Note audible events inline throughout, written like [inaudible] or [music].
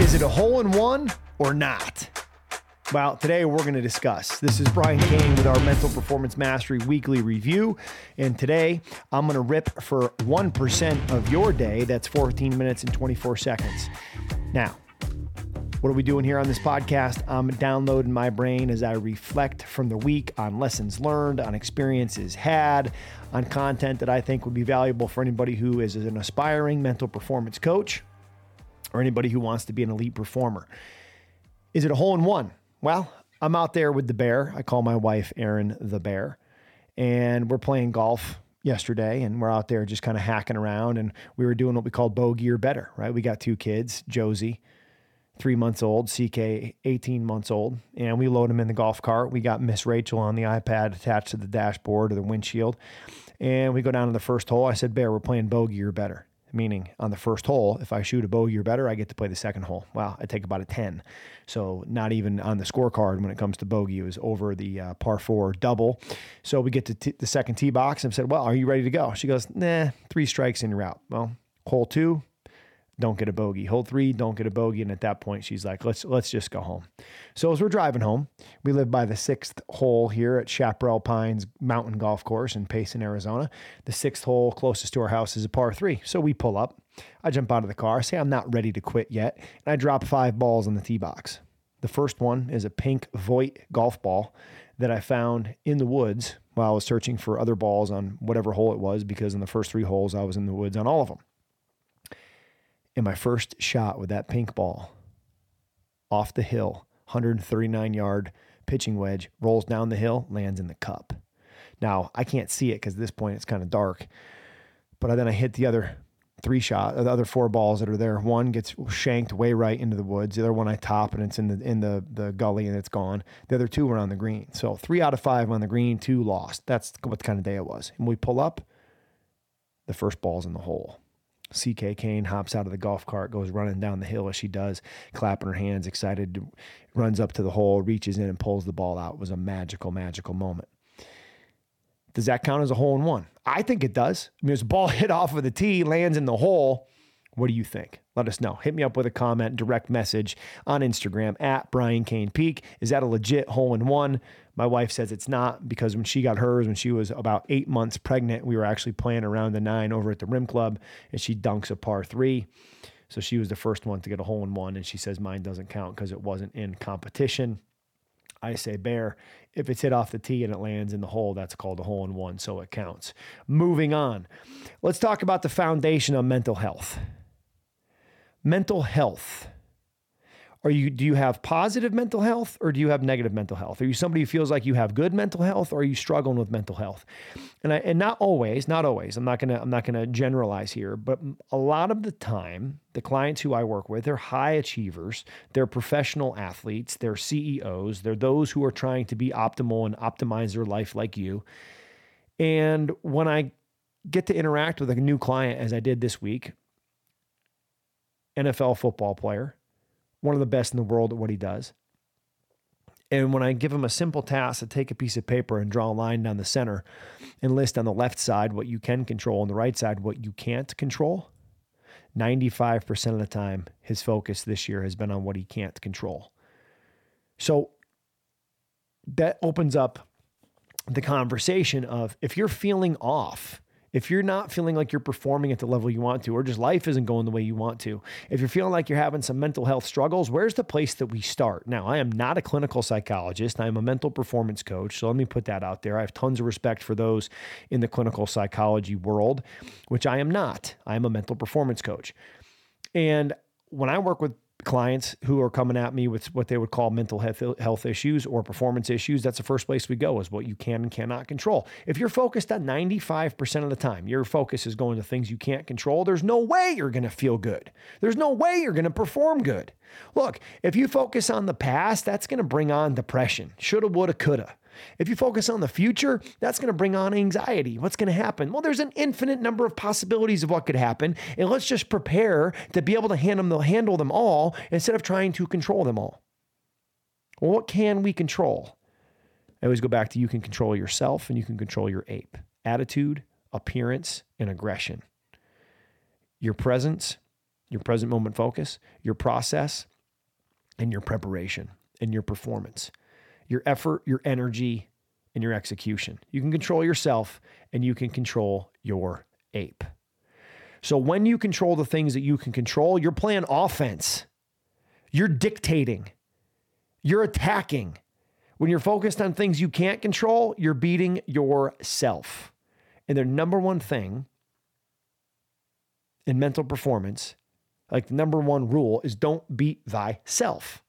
Is it a hole in one or not? Well, today we're going to discuss. This is Brian Cain with our Mental Performance Mastery Weekly Review. And today I'm going to rip for 1% of your day. That's 14 minutes and 24 seconds. Now, what are we doing here on this podcast? I'm downloading my brain as I reflect from the week on lessons learned, on experiences had, on content that I think would be valuable for anybody who is an aspiring mental performance coach or anybody who wants to be an elite performer. Is it a hole in one? Well, I'm out there with the bear. I call my wife Erin the bear. And we're playing golf yesterday and we're out there just kind of hacking around and we were doing what we call bogey or better, right? We got two kids, Josie, three months old, CK, 18 months old, and we load them in the golf cart. We got Miss Rachel on the iPad attached to the dashboard or the windshield. And we go down to the first hole. I said, Bear, we're playing bogey or better meaning on the first hole, if I shoot a bogey or better, I get to play the second hole. Wow, I take about a 10. So not even on the scorecard when it comes to bogey, it was over the uh, par four double. So we get to t- the second tee box and said, well, are you ready to go? She goes, nah, three strikes in your out. Well, hole two, don't get a bogey. Hole three, don't get a bogey. And at that point, she's like, let's let's just go home. So as we're driving home, we live by the sixth hole here at Chaparral Pines Mountain Golf Course in Payson, Arizona. The sixth hole closest to our house is a par three. So we pull up. I jump out of the car, say I'm not ready to quit yet, and I drop five balls on the tee box. The first one is a pink Voit golf ball that I found in the woods while I was searching for other balls on whatever hole it was, because in the first three holes I was in the woods on all of them. And my first shot with that pink ball off the hill, 139 yard pitching wedge, rolls down the hill, lands in the cup. Now, I can't see it because at this point it's kind of dark. But then I hit the other three shot, the other four balls that are there. One gets shanked way right into the woods. The other one I top and it's in the in the the gully and it's gone. The other two were on the green. So three out of five on the green, two lost. That's what kind of day it was. And we pull up, the first ball's in the hole. CK Cain hops out of the golf cart, goes running down the hill as she does, clapping her hands, excited, runs up to the hole, reaches in and pulls the ball out. It was a magical, magical moment. Does that count as a hole in one? I think it does. I mean, this ball [laughs] hit off of the tee, lands in the hole. What do you think? Let us know. Hit me up with a comment, direct message on Instagram at Brian Cain Peak. Is that a legit hole in one? My wife says it's not because when she got hers, when she was about eight months pregnant, we were actually playing around the nine over at the Rim Club, and she dunks a par three. So she was the first one to get a hole in one, and she says mine doesn't count because it wasn't in competition. I say bear. If it's hit off the tee and it lands in the hole, that's called a hole in one, so it counts. Moving on, let's talk about the foundation of mental health. Mental health are you do you have positive mental health or do you have negative mental health? Are you somebody who feels like you have good mental health or are you struggling with mental health? And I, and not always, not always. I'm not gonna I'm not gonna generalize here, but a lot of the time, the clients who I work with, they're high achievers, they're professional athletes, they're CEOs, they're those who are trying to be optimal and optimize their life like you. And when I get to interact with a new client, as I did this week, NFL football player one of the best in the world at what he does. And when I give him a simple task to take a piece of paper and draw a line down the center and list on the left side what you can control and the right side what you can't control, 95% of the time, his focus this year has been on what he can't control. So that opens up the conversation of if you're feeling off, if you're not feeling like you're performing at the level you want to, or just life isn't going the way you want to, if you're feeling like you're having some mental health struggles, where's the place that we start? Now, I am not a clinical psychologist. I'm a mental performance coach. So let me put that out there. I have tons of respect for those in the clinical psychology world, which I am not. I am a mental performance coach. And when I work with clients who are coming at me with what they would call mental health issues or performance issues, that's the first place we go is what you can and cannot control. If you're focused on 95% of the time, your focus is going to things you can't control, there's no way you're going to feel good. There's no way you're going to perform good. Look, if you focus on the past, that's going to bring on depression. Shoulda, woulda, coulda. If you focus on the future, that's going to bring on anxiety. What's going to happen? Well, there's an infinite number of possibilities of what could happen. And let's just prepare to be able to handle them all instead of trying to control them all. Well, what can we control? I always go back to you can control yourself and you can control your ape attitude, appearance, and aggression. Your presence, your present moment focus, your process, and your preparation and your performance your effort, your energy, and your execution. You can control yourself and you can control your ape. So when you control the things that you can control, you're playing offense. You're dictating. You're attacking. When you're focused on things you can't control, you're beating yourself. And the number one thing in mental performance, like the number one rule, is don't beat thyself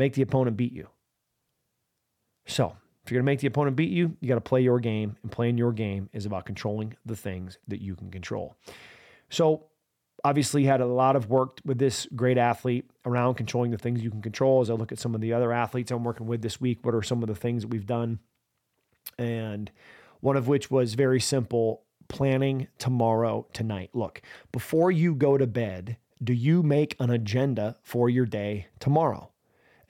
make the opponent beat you. So, if you're going to make the opponent beat you, you got to play your game. And playing your game is about controlling the things that you can control. So, obviously, had a lot of work with this great athlete around controlling the things you can control. As I look at some of the other athletes I'm working with this week, what are some of the things that we've done? And one of which was very simple planning tomorrow, tonight. Look, before you go to bed, do you make an agenda for your day tomorrow?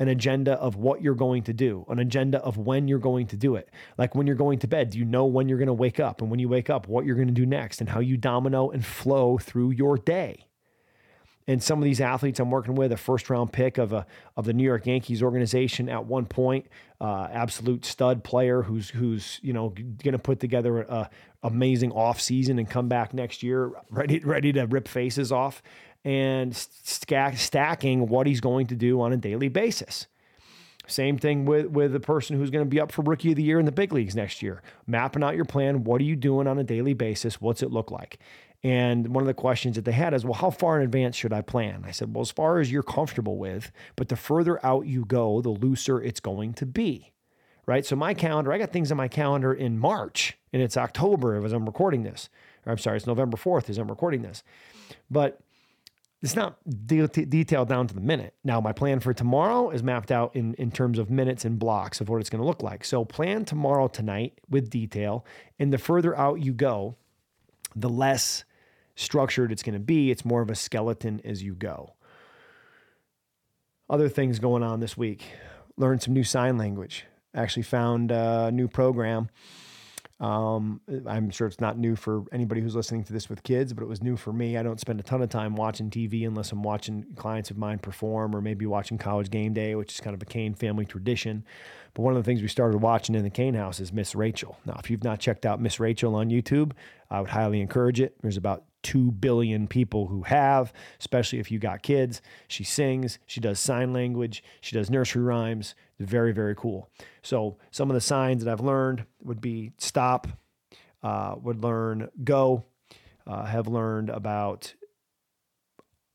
An agenda of what you're going to do, an agenda of when you're going to do it. Like when you're going to bed, do you know when you're going to wake up? And when you wake up, what you're going to do next and how you domino and flow through your day. And some of these athletes I'm working with, a first round pick of a of the New York Yankees organization at one point, uh, absolute stud player who's who's you know going to put together a amazing off season and come back next year ready ready to rip faces off and stack, stacking what he's going to do on a daily basis. Same thing with with the person who's going to be up for rookie of the year in the big leagues next year. Mapping out your plan. What are you doing on a daily basis? What's it look like? And one of the questions that they had is, well, how far in advance should I plan? I said, well, as far as you're comfortable with, but the further out you go, the looser it's going to be. Right. So my calendar, I got things on my calendar in March and it's October as I'm recording this. Or I'm sorry, it's November 4th as I'm recording this. But it's not de- detailed down to the minute. Now, my plan for tomorrow is mapped out in, in terms of minutes and blocks of what it's going to look like. So, plan tomorrow tonight with detail. And the further out you go, the less structured it's going to be. It's more of a skeleton as you go. Other things going on this week learned some new sign language. Actually, found a new program um, I'm sure it's not new for anybody who's listening to this with kids, but it was new for me. I don't spend a ton of time watching TV unless I'm watching clients of mine perform or maybe watching college game day, which is kind of a Cain family tradition. But one of the things we started watching in the Cain house is Miss Rachel. Now, if you've not checked out Miss Rachel on YouTube, I would highly encourage it. There's about 2 billion people who have, especially if you got kids. She sings, she does sign language, she does nursery rhymes. Very, very cool. So, some of the signs that I've learned would be stop, uh, would learn go, uh, have learned about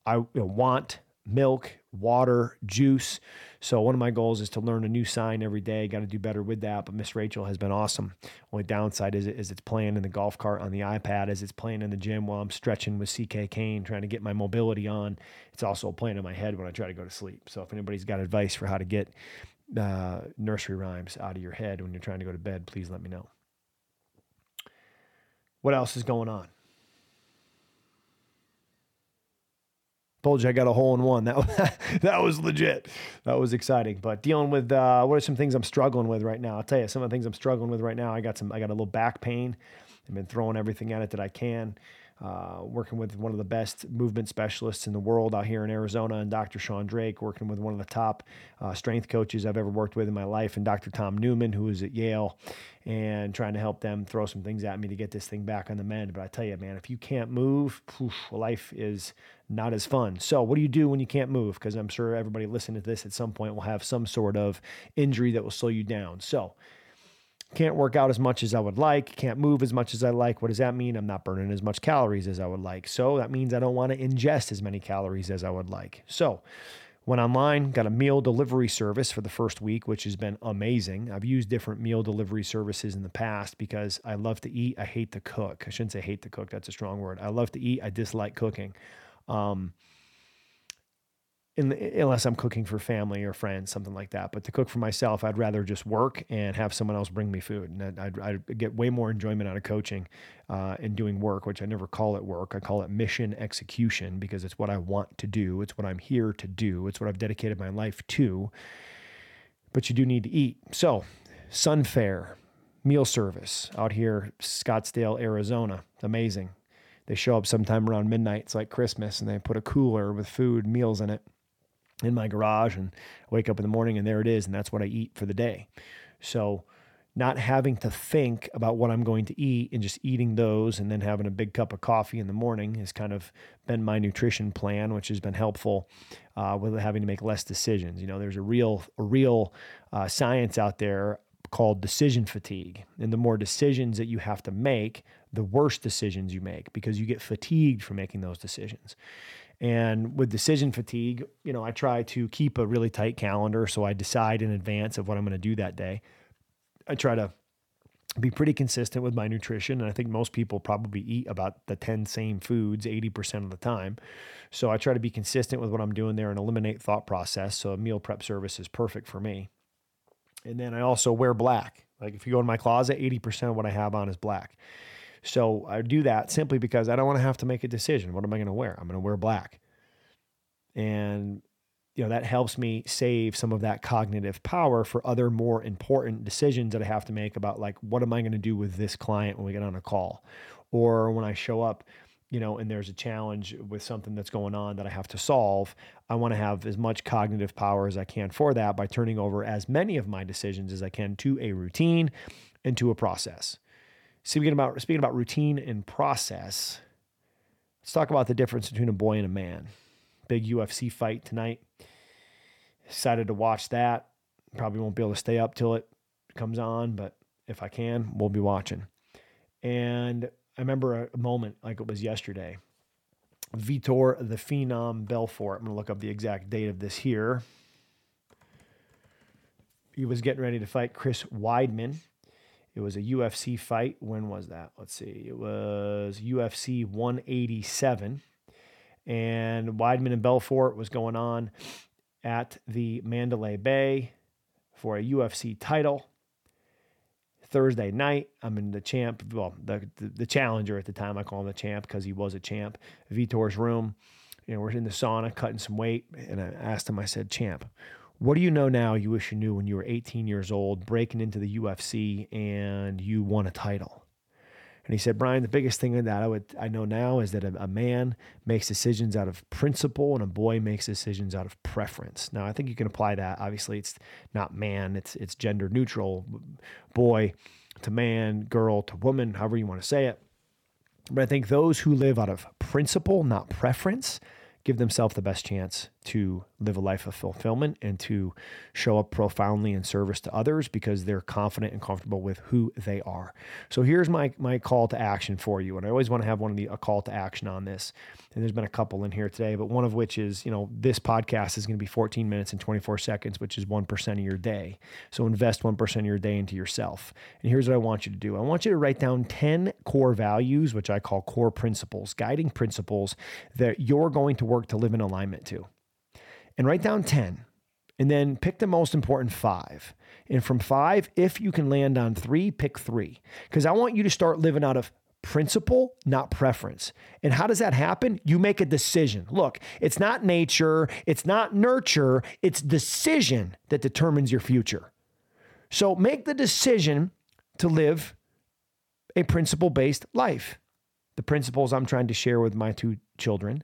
I you know, want, milk, water, juice. So one of my goals is to learn a new sign every day. Got to do better with that. But Miss Rachel has been awesome. Only downside is, is it's playing in the golf cart on the iPad as it's playing in the gym while I'm stretching with CK Cain, trying to get my mobility on. It's also playing in my head when I try to go to sleep. So if anybody's got advice for how to get uh, nursery rhymes out of your head when you're trying to go to bed, please let me know. What else is going on? Told you I got a hole in one. That was, [laughs] that was legit. That was exciting. But dealing with uh, what are some things I'm struggling with right now? I'll tell you some of the things I'm struggling with right now. I got some. I got a little back pain. I've been throwing everything at it that I can. Uh, working with one of the best movement specialists in the world out here in Arizona, and Dr. Sean Drake, working with one of the top uh, strength coaches I've ever worked with in my life, and Dr. Tom Newman, who is at Yale, and trying to help them throw some things at me to get this thing back on the mend. But I tell you, man, if you can't move, poof, life is not as fun. So, what do you do when you can't move? Because I'm sure everybody listening to this at some point will have some sort of injury that will slow you down. So, can't work out as much as I would like, can't move as much as I like. What does that mean? I'm not burning as much calories as I would like. So that means I don't want to ingest as many calories as I would like. So went online, got a meal delivery service for the first week, which has been amazing. I've used different meal delivery services in the past because I love to eat. I hate to cook. I shouldn't say hate to cook. That's a strong word. I love to eat. I dislike cooking. Um, the, unless I'm cooking for family or friends, something like that. But to cook for myself, I'd rather just work and have someone else bring me food. And I'd, I'd get way more enjoyment out of coaching uh, and doing work, which I never call it work. I call it mission execution because it's what I want to do. It's what I'm here to do. It's what I've dedicated my life to. But you do need to eat. So, Sunfare meal service out here, Scottsdale, Arizona. Amazing. They show up sometime around midnight. It's like Christmas, and they put a cooler with food, meals in it in my garage and wake up in the morning and there it is and that's what I eat for the day. So not having to think about what I'm going to eat and just eating those and then having a big cup of coffee in the morning has kind of been my nutrition plan, which has been helpful uh, with having to make less decisions. You know, there's a real, a real uh, science out there called decision fatigue. And the more decisions that you have to make, the worse decisions you make because you get fatigued from making those decisions. And with decision fatigue, you know, I try to keep a really tight calendar so I decide in advance of what I'm going to do that day. I try to be pretty consistent with my nutrition. And I think most people probably eat about the 10 same foods 80% of the time. So I try to be consistent with what I'm doing there and eliminate thought process. So a meal prep service is perfect for me. And then I also wear black. Like if you go in my closet, 80% of what I have on is black. So I do that simply because I don't want to have to make a decision. What am I going to wear? I'm going to wear black. And you know that helps me save some of that cognitive power for other more important decisions that I have to make about like what am I going to do with this client when we get on a call or when I show up you know and there's a challenge with something that's going on that I have to solve I want to have as much cognitive power as I can for that by turning over as many of my decisions as I can to a routine and to a process Speaking about speaking about routine and process, let's talk about the difference between a boy and a man. Big UFC fight tonight. Excited to watch that. Probably won't be able to stay up till it comes on, but if I can, we'll be watching. And I remember a moment like it was yesterday. Vitor the Phenom Belfort. I'm going to look up the exact date of this here. He was getting ready to fight Chris Weidman it was a UFC fight. When was that? Let's see. It was UFC 187. And Weidman and Belfort was going on at the Mandalay Bay for a UFC title. Thursday night, I'm in the champ, well, the, the, the challenger at the time. I call him the champ because he was a champ. Vitor's room. You know, we're in the sauna cutting some weight. And I asked him, I said, Champ, what do you know now you wish you knew when you were 18 years old, breaking into the UFC and you won a title? And he said, Brian, the biggest thing that I would I know now is that a, a, man makes decisions out of principle and a boy makes decisions out of preference. Now, I think you can apply that. Obviously, it's not man; it's it's gender neutral, boy to man, girl to woman, however you want to say it. But I think those who live out of principle, not preference, give themselves the best chance to live a life of fulfillment and to show up profoundly in service to others because they're confident and comfortable with who they are. So here's my my call to action for you. And I always want to have one of the a call to action on this. And there's been a couple in here today, but one of which is, you know, this podcast is going to be 14 minutes and 24 seconds, which is 1% of your day. So invest 1% of your day into yourself. And here's what I want you to do. I want you to write down 10 core values, which I call core principles, guiding principles that you're going to work to live in alignment to and write down 10 and then pick the most important five. And from five, if you can land on three, pick three. Because I want you to start living out of principle, not preference. And how does that happen? You make a decision. Look, it's not nature, it's not nurture, it's decision that determines your future. So make the decision to live a principle based life. The principles I'm trying to share with my two children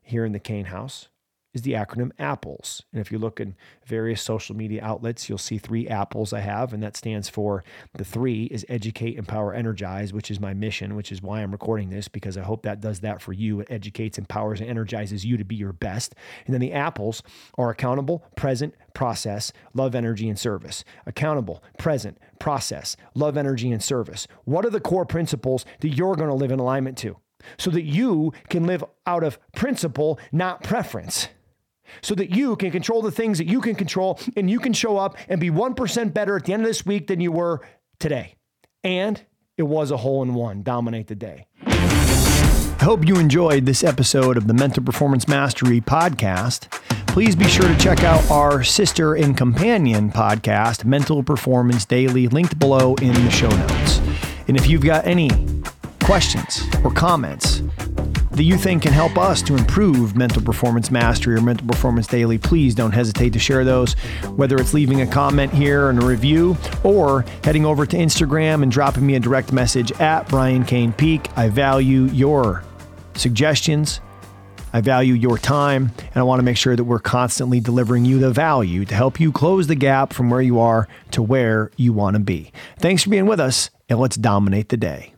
here in the Cain house is the acronym APPLES. And if you look in various social media outlets, you'll see three apples I have, and that stands for the three is educate, empower, energize, which is my mission, which is why I'm recording this, because I hope that does that for you. It educates, empowers, and energizes you to be your best. And then the apples are accountable, present, process, love, energy, and service. Accountable, present, process, love, energy, and service. What are the core principles that you're going to live in alignment to? So that you can live out of principle, not preference so that you can control the things that you can control and you can show up and be 1% better at the end of this week than you were today. And it was a hole in one, dominate the day. I hope you enjoyed this episode of the Mental Performance Mastery podcast. Please be sure to check out our sister and companion podcast, Mental Performance Daily, linked below in the show notes. And if you've got any questions or comments, that you think can help us to improve mental performance mastery or mental performance daily, please don't hesitate to share those, whether it's leaving a comment here and a review or heading over to Instagram and dropping me a direct message at Brian Cain Peak. I value your suggestions. I value your time, and I want to make sure that we're constantly delivering you the value to help you close the gap from where you are to where you want to be. Thanks for being with us, and let's dominate the day.